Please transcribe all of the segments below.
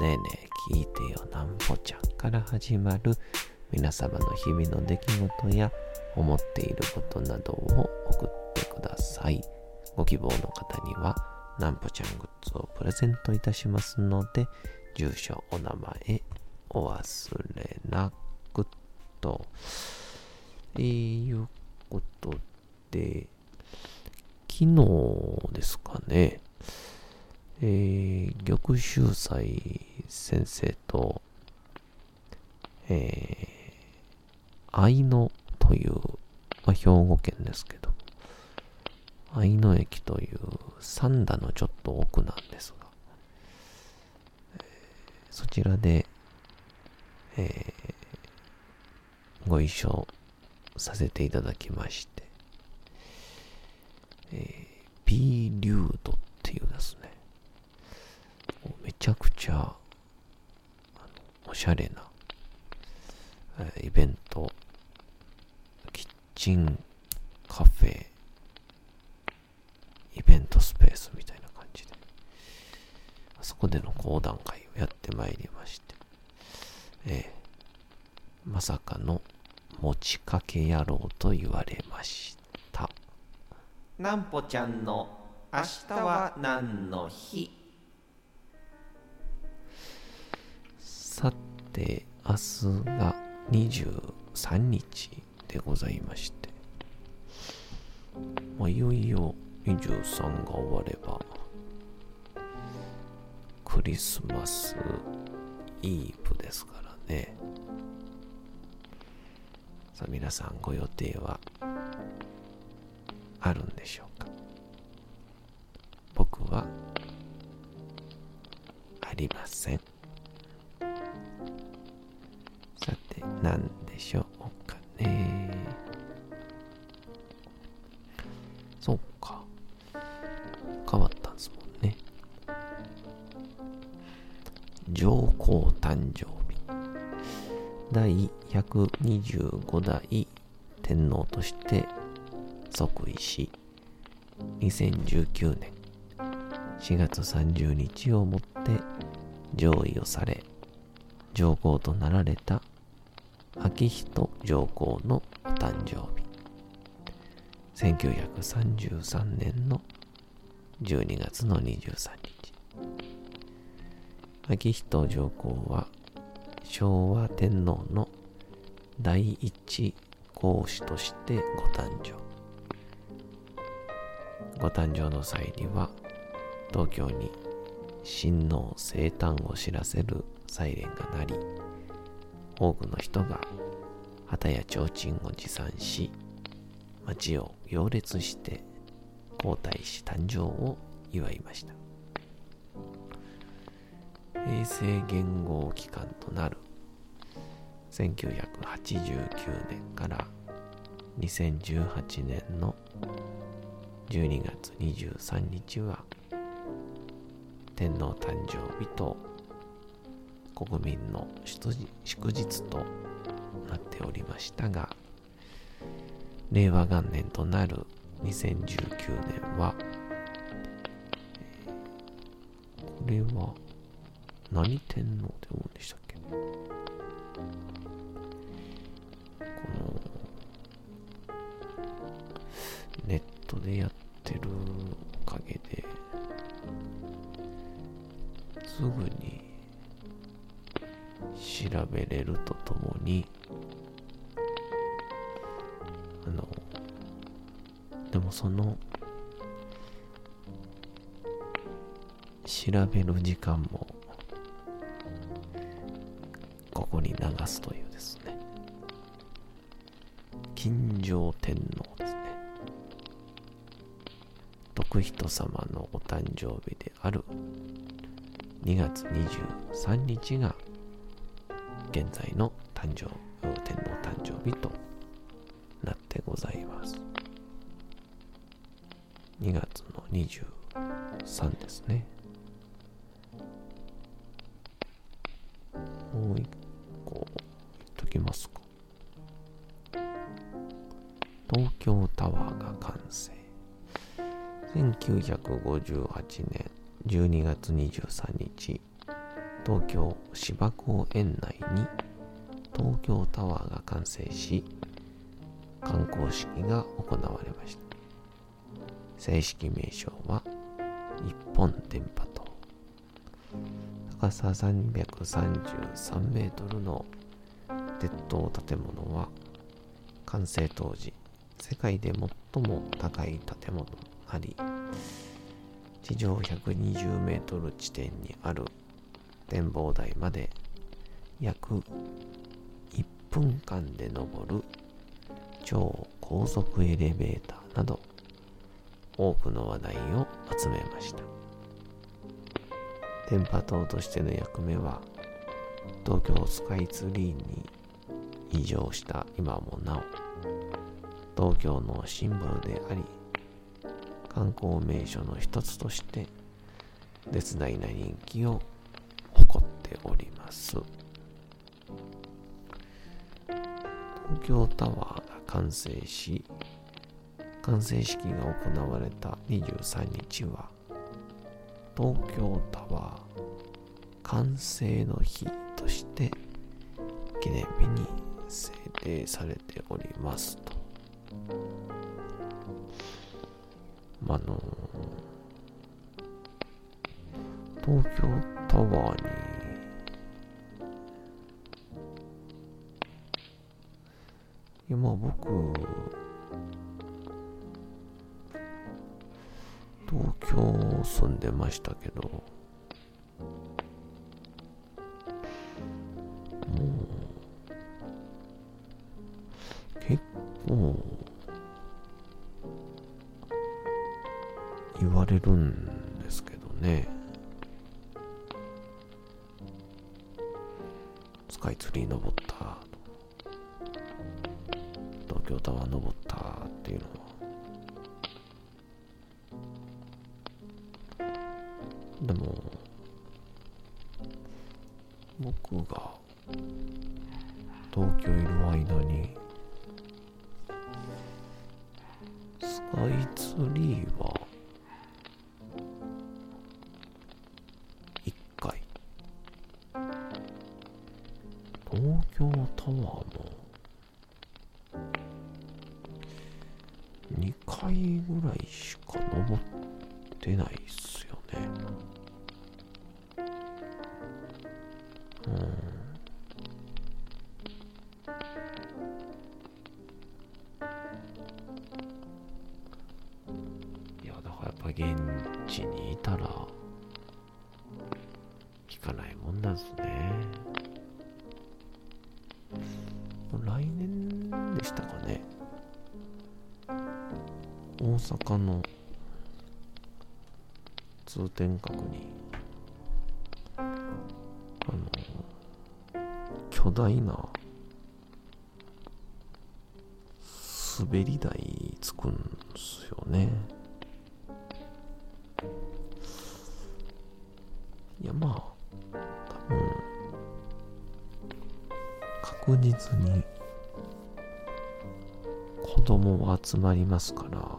ねえねえ聞いてよなんぽちゃんから始まる皆様の日々の出来事や思っていることなどを送ってください。ご希望の方にはなんぽちゃんグッズをプレゼントいたしますので、住所、お名前、お忘れなくと。えー、いうことで、昨日ですかね、えー、玉秀斎先生と、えー、愛野という、まあ、兵庫県ですけど、愛野駅という三田のちょっと奥なんですが、えー、そちらで、えー、ご一緒させていただきまして、えー、P リュードっていうですね、めちゃくちゃ、おしゃれな、えーイベント、キッチンカフェ、イベントスペースみたいな感じで、あそこでの講談会をやってまいりまして、えーまさかの持ちかけ野郎と言われました。なんぽちゃんの明日は何の日？さて、明日が23日でございまして、まあ、いよいよ23が終われば、クリスマスイーブですからね。さあ皆さんご予定はあるんでしょうか？僕はありません。さて、何でしょうかね。そうか。変わったんですもんね。上皇誕生日。第125代天皇として即位し、2019年4月30日をもって上位をされ、上皇となられた昭仁上皇のお誕生日。1933年の12月の23日。昭仁上皇は昭和天皇の第一皇子としてご誕生。ご誕生の際には東京に親王生誕を知らせるサイレンが鳴り、多くの人が旗や提灯を持参し、街を行列して皇太子誕生を祝いました。平成元号期間となる1989年から2018年の12月23日は天皇誕生日と国民の祝日となっておりましたが令和元年となる2019年はこれは何天皇って思うんでしたっけ？このネットでやってるおかげですぐに調べれるとともに、あの、でもその、調べる時間も、ここに流すというですね、金城天皇ですね。徳仁様のお誕生日である2月23日が現在の誕生天皇誕生日となってございます。2月の23ですね。もう一個言っときますか。東京タワーが完成。1958年12月23日。東京芝公園内に東京タワーが完成し観光式が行われました。正式名称は日本電波塔。高さ333メートルの鉄塔建物は完成当時世界で最も高い建物となり地上120メートル地点にある展望台まで約1分間で登る超高速エレベーターなど多くの話題を集めました。電波塔としての役目は東京スカイツリーに異常した今もなお。東京のシンボルであり観光名所の一つとして絶大な人気をおります。東京タワーが完成し完成式が行われた23日は東京タワー完成の日として記念日に制定されておりますと。あの東京タワーに僕東京住んでましたけどもう結構言われるんですけどね。スカイツリー登った東京タワー登ったっていうのはでも僕が東京いる間にうん。いや、だからやっぱ現地にいたら聞かないもんなんすね。来年でしたかね大阪の通天閣に巨大な滑り台つくんすよね。いやまあ多分確実に子供は集まりますからあ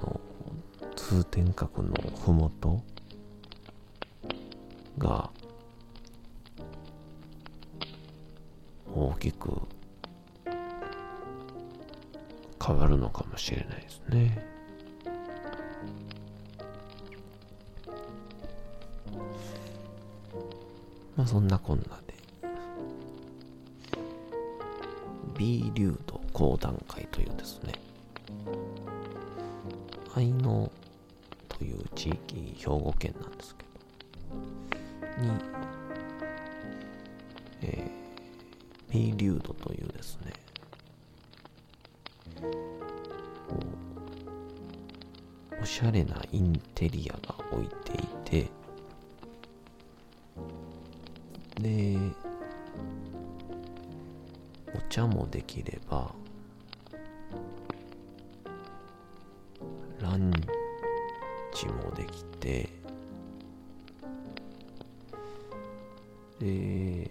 の通天閣のふもとが大きく変わるのかもしれないですね。まあそんなこんなで。B 流度講談会というですね。愛のという地域兵庫県なんですに、えー、B 流度というですね。おしゃれなインテリアが置いていてでお茶もできればランチもできてで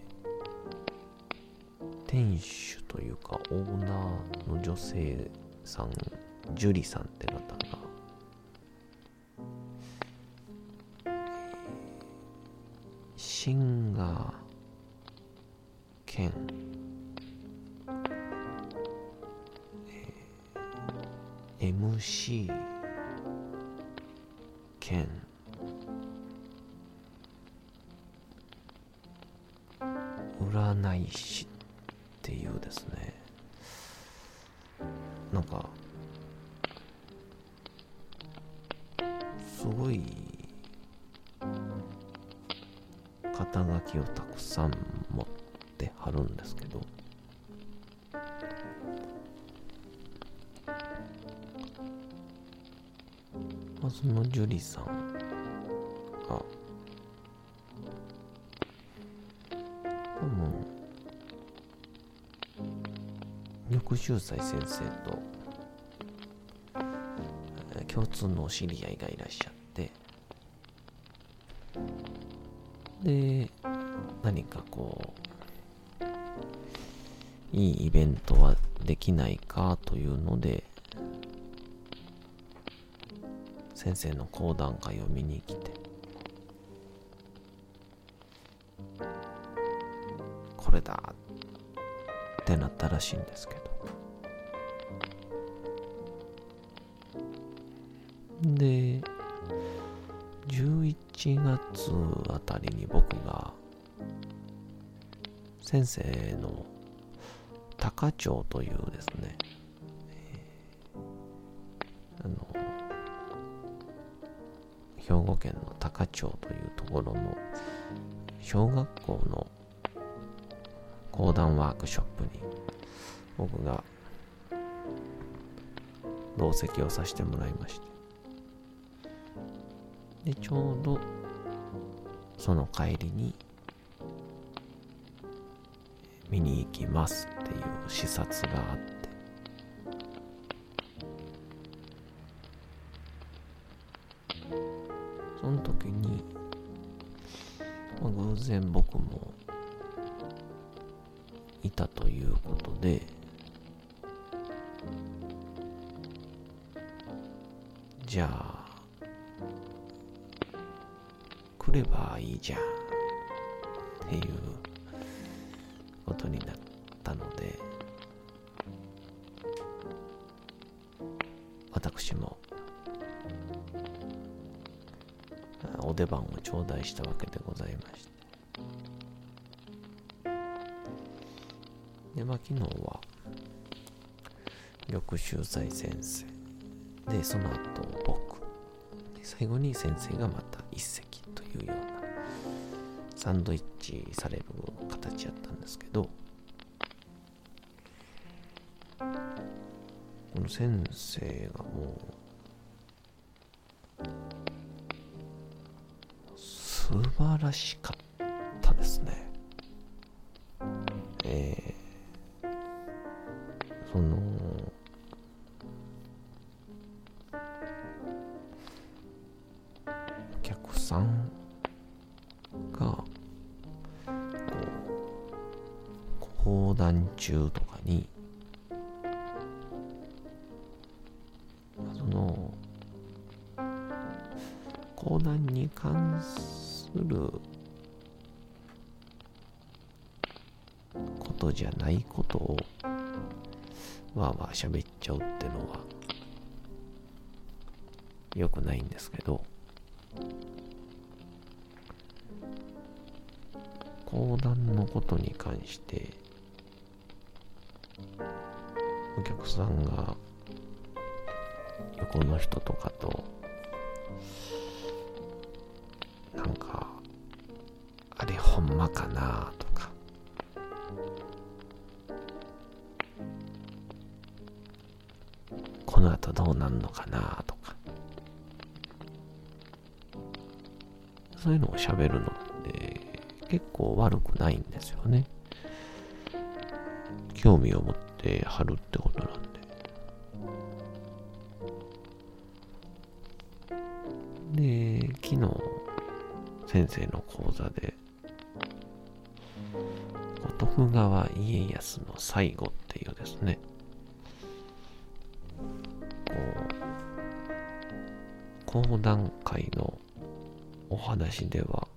店主というかオーナーの女性さんジュリさんって方がシンガー兼、えー、MC 兼占い師っていうですね。なんかすごい肩書きをたくさん持ってはるんですけど。まあその樹里さん秀才先生と共通の知り合いがいらっしゃってで何かこういいイベントはできないかというので先生の講談会を見に来てこれだってなったらしいんですけど。で11月あたりに僕が先生の高町というですね、あの兵庫県の高町というところの小学校の講談ワークショップに僕が同席をさせてもらいまして。でちょうどその帰りに見に行きますっていう視察があって。その時に、まあ、偶然僕もいたということでじゃあ来ればいいじゃんっていうことになったので私もお出番を頂戴したわけでございまして。でまあ昨日は緑秀才先生。でその後僕。最後に先生がまた一席。いうようなサンドイッチされる形やったんですけどこの先生がもう素晴らしかった。さんがこう講談中とかにその講談に関することじゃないことをわーわー喋っちゃうってのは良くないんですけど。談のことに関してお客さんが横の人とかとなんかあれほんまかなとか。この後どうなんのかなとか。そういうのを喋るの。っ結構悪くないんですよね。興味を持って貼るってことなんで。で昨日先生の講座で徳川家康の最後っていうですねこう講談会のお話では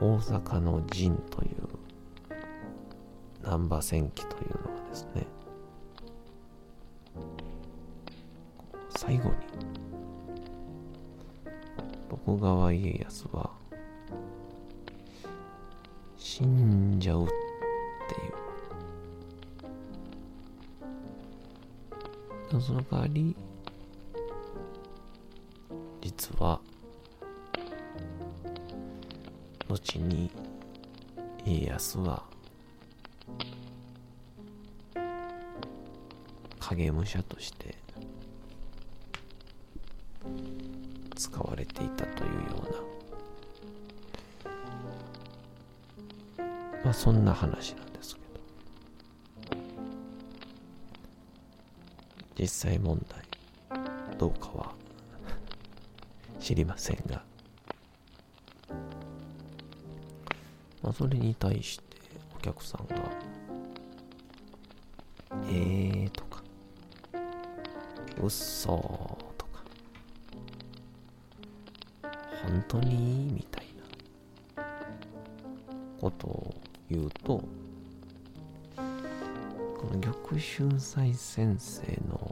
大阪の陣という難波戦記というのがですね最後に徳川家康は死んじゃうっていう。その代わり実は後に家康は影武者として使われていたというようなまあそんな話なんですけど。実際問題どうかは知りませんが。まあそれに対してお客さんがえーとかうっそーとか本当にみたいなことを言うとこの玉春斎先生の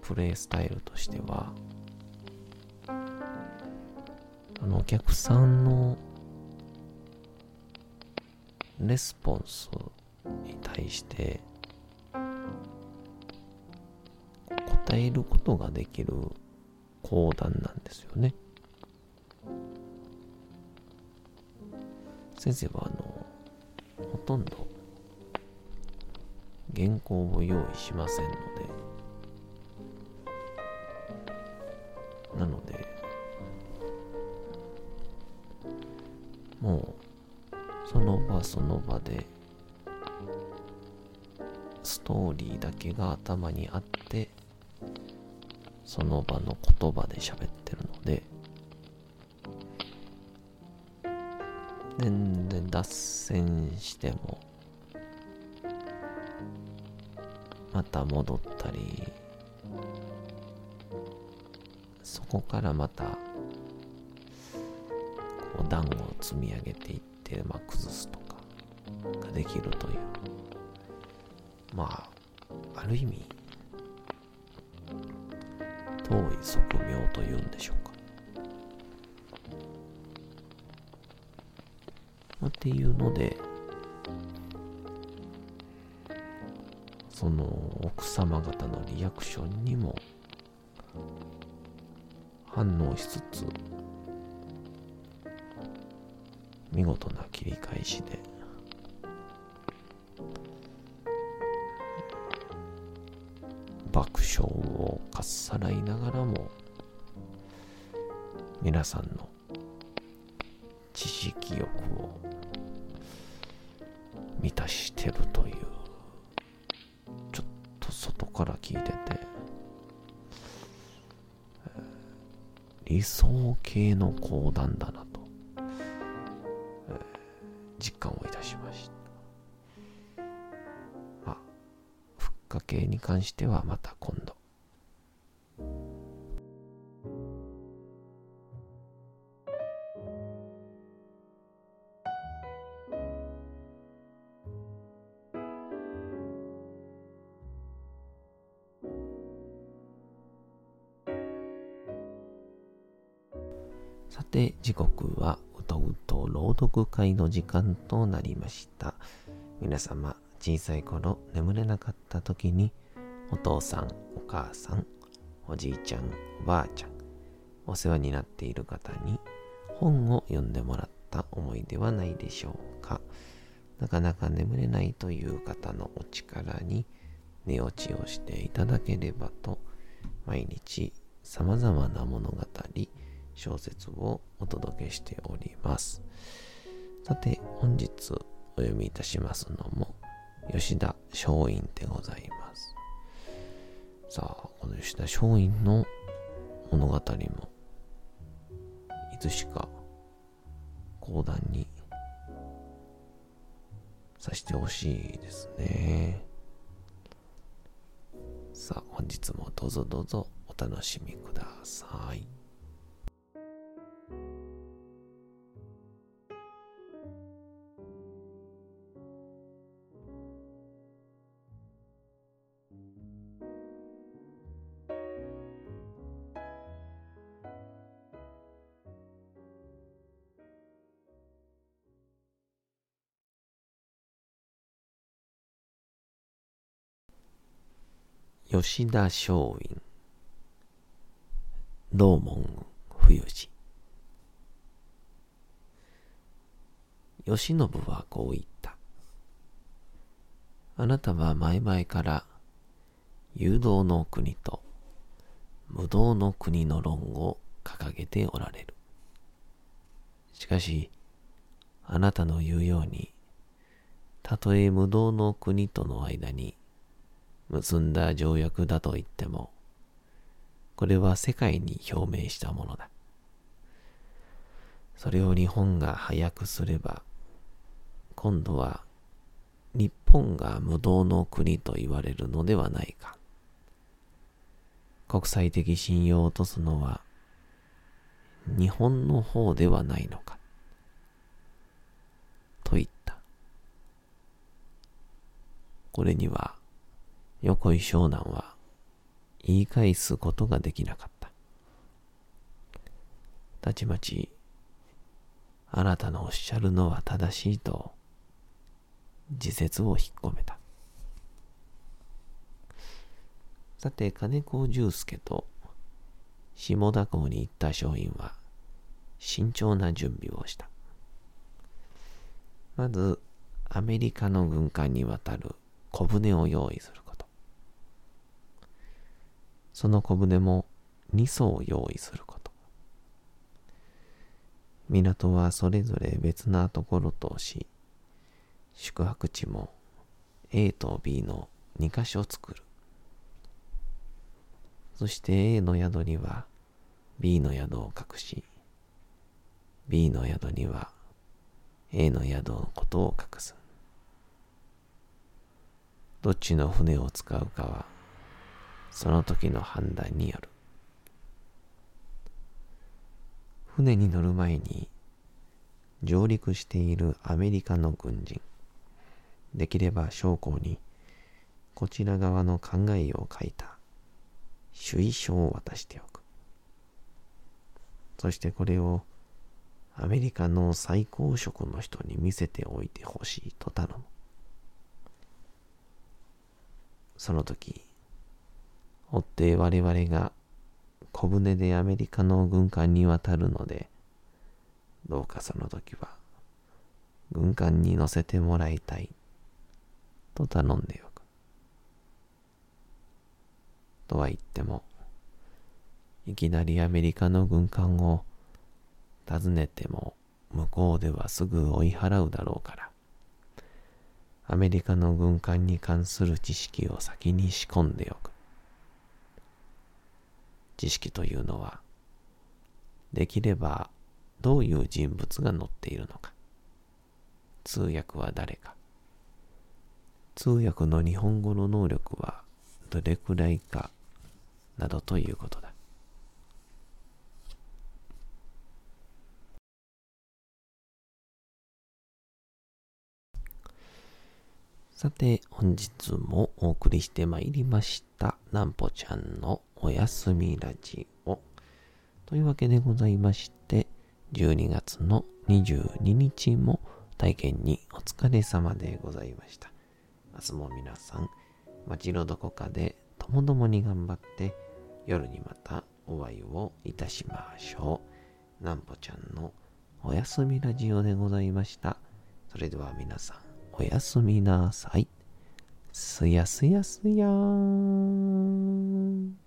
プレイスタイルとしては客さんのレスポンスに対して答えることができる講談なんですよね。先生はあのほとんど原稿を用意しませんのでその場でストーリーだけが頭にあってその場の言葉で喋ってるので全然脱線してもまた戻ったりそこからまたこう段を積み上げていって、まあ、崩すとができるというまあある意味遠い側面というんでしょうか。っていうので、その奥様方のリアクションにも反応しつつ、見事な切り返しで、爆笑をかっさらいながらも皆さんの知識欲を満たしてるという。ちょっと外から聞いてて理想系の講談だなと。ふっか系に関してはまた今度さて、時刻はうとうと朗読会の時間となりました。皆様、小さい頃眠れなかった時に、お父さん、お母さん、おじいちゃん、おばあちゃん、お世話になっている方に本を読んでもらった思いではないでしょうか。なかなか眠れないという方のお力に寝落ちをしていただければと、毎日様々な物語、小説をお届けしております。さて、本日お読みいたしますのも、吉田松陰でございます。さあ、この吉田松陰の物語も、いつしか講談にさしてほしいですね。さあ、本日もどうぞどうぞお楽しみください。吉田松陰道門冬治慶喜はこう言った。あなたは前々から誘導の国と無道の国の論を掲げておられる。しかし、あなたの言うように、たとえ無道の国との間に結んだ条約だと言っても、これは世界に表明したものだ。それを日本が早くすれば、今度は日本が無道の国と言われるのではないか。国際的信用を落とすのは日本の方ではないのか。と言った。これには横井湘南は言い返すことができなかった。たちまち、あなたのおっしゃるのは正しいと、自説を引っ込めた。さて、金子重介と下田港に行った商員は、慎重な準備をした。まず、アメリカの軍艦に渡る小舟を用意すること。その小舟も2艘用意すること。港はそれぞれ別なところとし、宿泊地も A と B の2箇所作る。そして A の宿には B の宿を隠し、B の宿には A の宿のことを隠す。どっちの船を使うかはその時の判断による。船に乗る前に上陸しているアメリカの軍人、できれば将校にこちら側の考えを書いた主意書を渡しておく。そしてこれをアメリカの最高職の人に見せておいてほしいと頼む。その時、追って我々が小舟でアメリカの軍艦に渡るので、どうかその時は軍艦に乗せてもらいたいと頼んでおく。とは言っても、いきなりアメリカの軍艦を訪ねても向こうではすぐ追い払うだろうから、アメリカの軍艦に関する知識を先に仕込んでおく。知識というのは、できればどういう人物が載っているのか、通訳は誰か、通訳の日本語の能力はどれくらいか、などということだ。さて、本日もお送りしてまいりました、なんぽちゃんのおやすみラジオ。というわけでございまして、12月の22日も体験にお疲れ様でございました。明日も皆さん、街のどこかでともどもに頑張って夜にまたお会いをいたしましょう。なんぽちゃんのおやすみラジオでございました。それでは皆さん、おやすみなさい。すやすやすやーん。